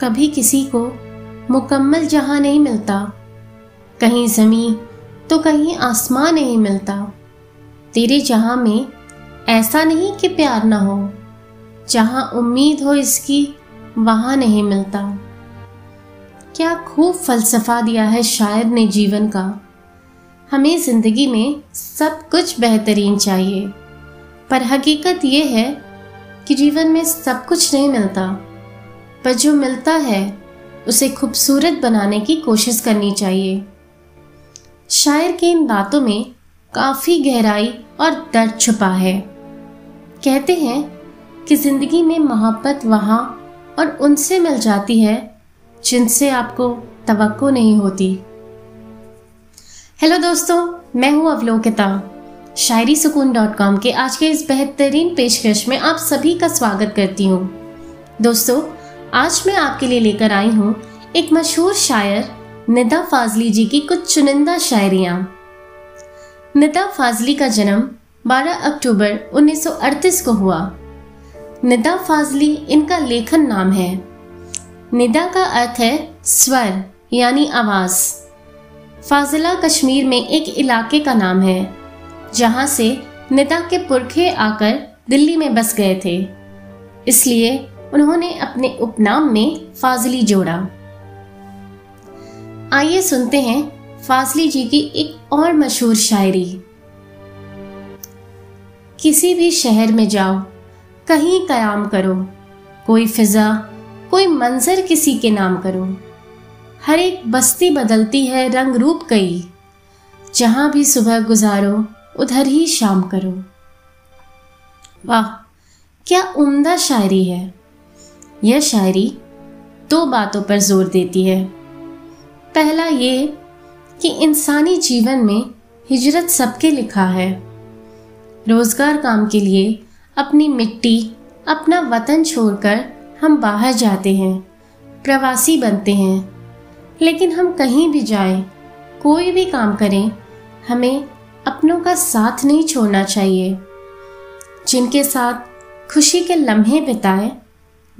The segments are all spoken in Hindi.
कभी किसी को मुकम्मल जहाँ नहीं मिलता, कहीं जमी तो कहीं आसमां नहीं मिलता। तेरे जहाँ में ऐसा नहीं कि प्यार ना हो, जहाँ उम्मीद हो इसकी वहाँ नहीं मिलता। क्या खूब फलसफा दिया है शायर ने जीवन का। हमें ज़िंदगी में सब कुछ बेहतरीन चाहिए, पर हकीकत यह है कि जीवन में सब कुछ नहीं मिलता। पर जो मिलता है, उसे खूबसूरत बनाने की कोशिश करनी चाहिए। शायर के इन बातों में काफ़ी गहराई और दर्द छुपा है। कहते हैं कि ज़िंदगी में मोहब्बत वहाँ और उनसे मिल जाती है, जिनसे आपको तवक्को नहीं होती। हेलो दोस्तों, मैं हूँ अवलोकिता, शायरी सुकून डॉट कॉम के आज के इस बेहतरीन पेशकश में आप सभी का स्वागत करती हूँ। दोस्तों आज मैं आपके लिए लेकर आई हूँ एक मशहूर शायर, निदा फाजली जी की कुछ चुनिंदा शायरियाँ। निदा फाजली का जन्म 12 अक्टूबर 1938 को हुआ। निदा फाजली इनका लेखन नाम है। निदा का अर्थ है स्वर, यानी आवाज़। फाजिला कश्मीर में एक इलाके का नाम है, जहाँ से निदा के पुरखे आकर दिल्ली में बस गए थे। इसलिए उन्होंने अपने उपनाम में फाजली जोड़ा। आइए सुनते हैं फाजली जी की एक और मशहूर शायरी। किसी भी शहर में जाओ, कहीं कयाम करो, कोई फिजा, कोई मंजर किसी के नाम करो। हर एक बस्ती बदलती है रंग रूप कई। जहाँ भी सुबह गुजारो, उधर ही शाम करो। वाह, क्या उम्दा शायरी है। यह शायरी दो बातों पर ज़ोर देती है। पहला ये कि इंसानी जीवन में हिजरत सबके लिखा है। रोज़गार काम के लिए अपनी मिट्टी अपना वतन छोड़कर हम बाहर जाते हैं प्रवासी बनते हैं। लेकिन हम कहीं भी जाएँ, कोई भी काम करें हमें अपनों का साथ नहीं छोड़ना चाहिए। जिनके साथ खुशी के लम्हे बिताए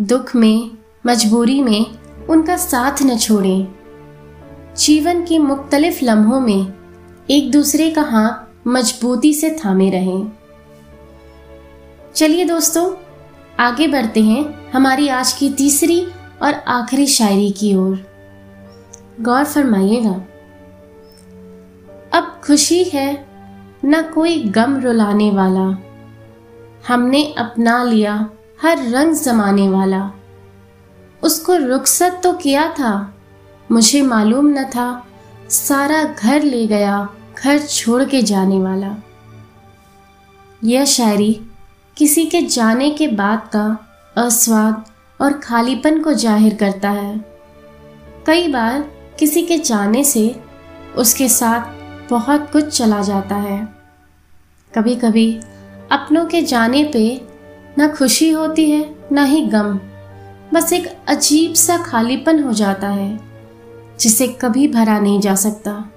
दुख में, मजबूरी में उनका साथ न छोड़ें। जीवन के मुख्तलिफ़ लम्हों में एक दूसरे का हाथ मजबूती से थामे रहें। चलिए दोस्तों, आगे बढ़ते हैं हमारी आज की तीसरी और आखिरी शायरी की ओर। गौर फरमाइएगा, अब खुशी है न कोई गम रुलाने वाला। हमने अपना लिया हर रंग जमाने वाला। उसको रुखसत तो किया था, मुझे मालूम न था, सारा घर ले गया, घर छोड़ के जाने वाला। यह शायरी किसी के जाने के बाद का अस्वाद और खालीपन को ज़ाहिर करता है। कई बार किसी के जाने से उसके साथ बहुत कुछ चला जाता है। कभी कभी अपनों के जाने पे न खुशी होती है, न ही गम। बस एक अजीब सा खालीपन हो जाता है, जिसे कभी भरा नहीं जा सकता।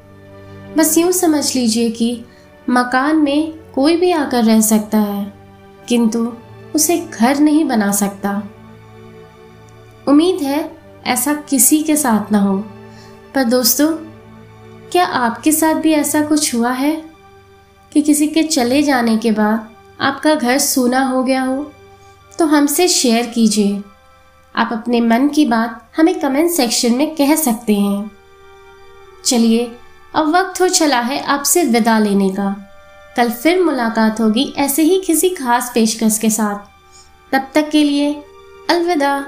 बस यूँ समझ लीजिए कि मकान में कोई भी आकर रह सकता है, किंतु उसे घर नहीं बना सकता। उम्मीद है ऐसा किसी के साथ ना हो, पर दोस्तों, क्या आपके साथ भी ऐसा कुछ हुआ है? कि किसी के चले जाने के बाद आपका घर सूना हो गया हो तो हमसे शेयर कीजिए। आप अपने मन की बात हमें कमेंट सेक्शन में कह सकते हैं। चलिए, अब वक्त हो चला है आपसे विदा लेने का। कल फिर मुलाकात होगी ऐसे ही किसी खास पेशकश के साथ। तब तक के लिए अलविदा।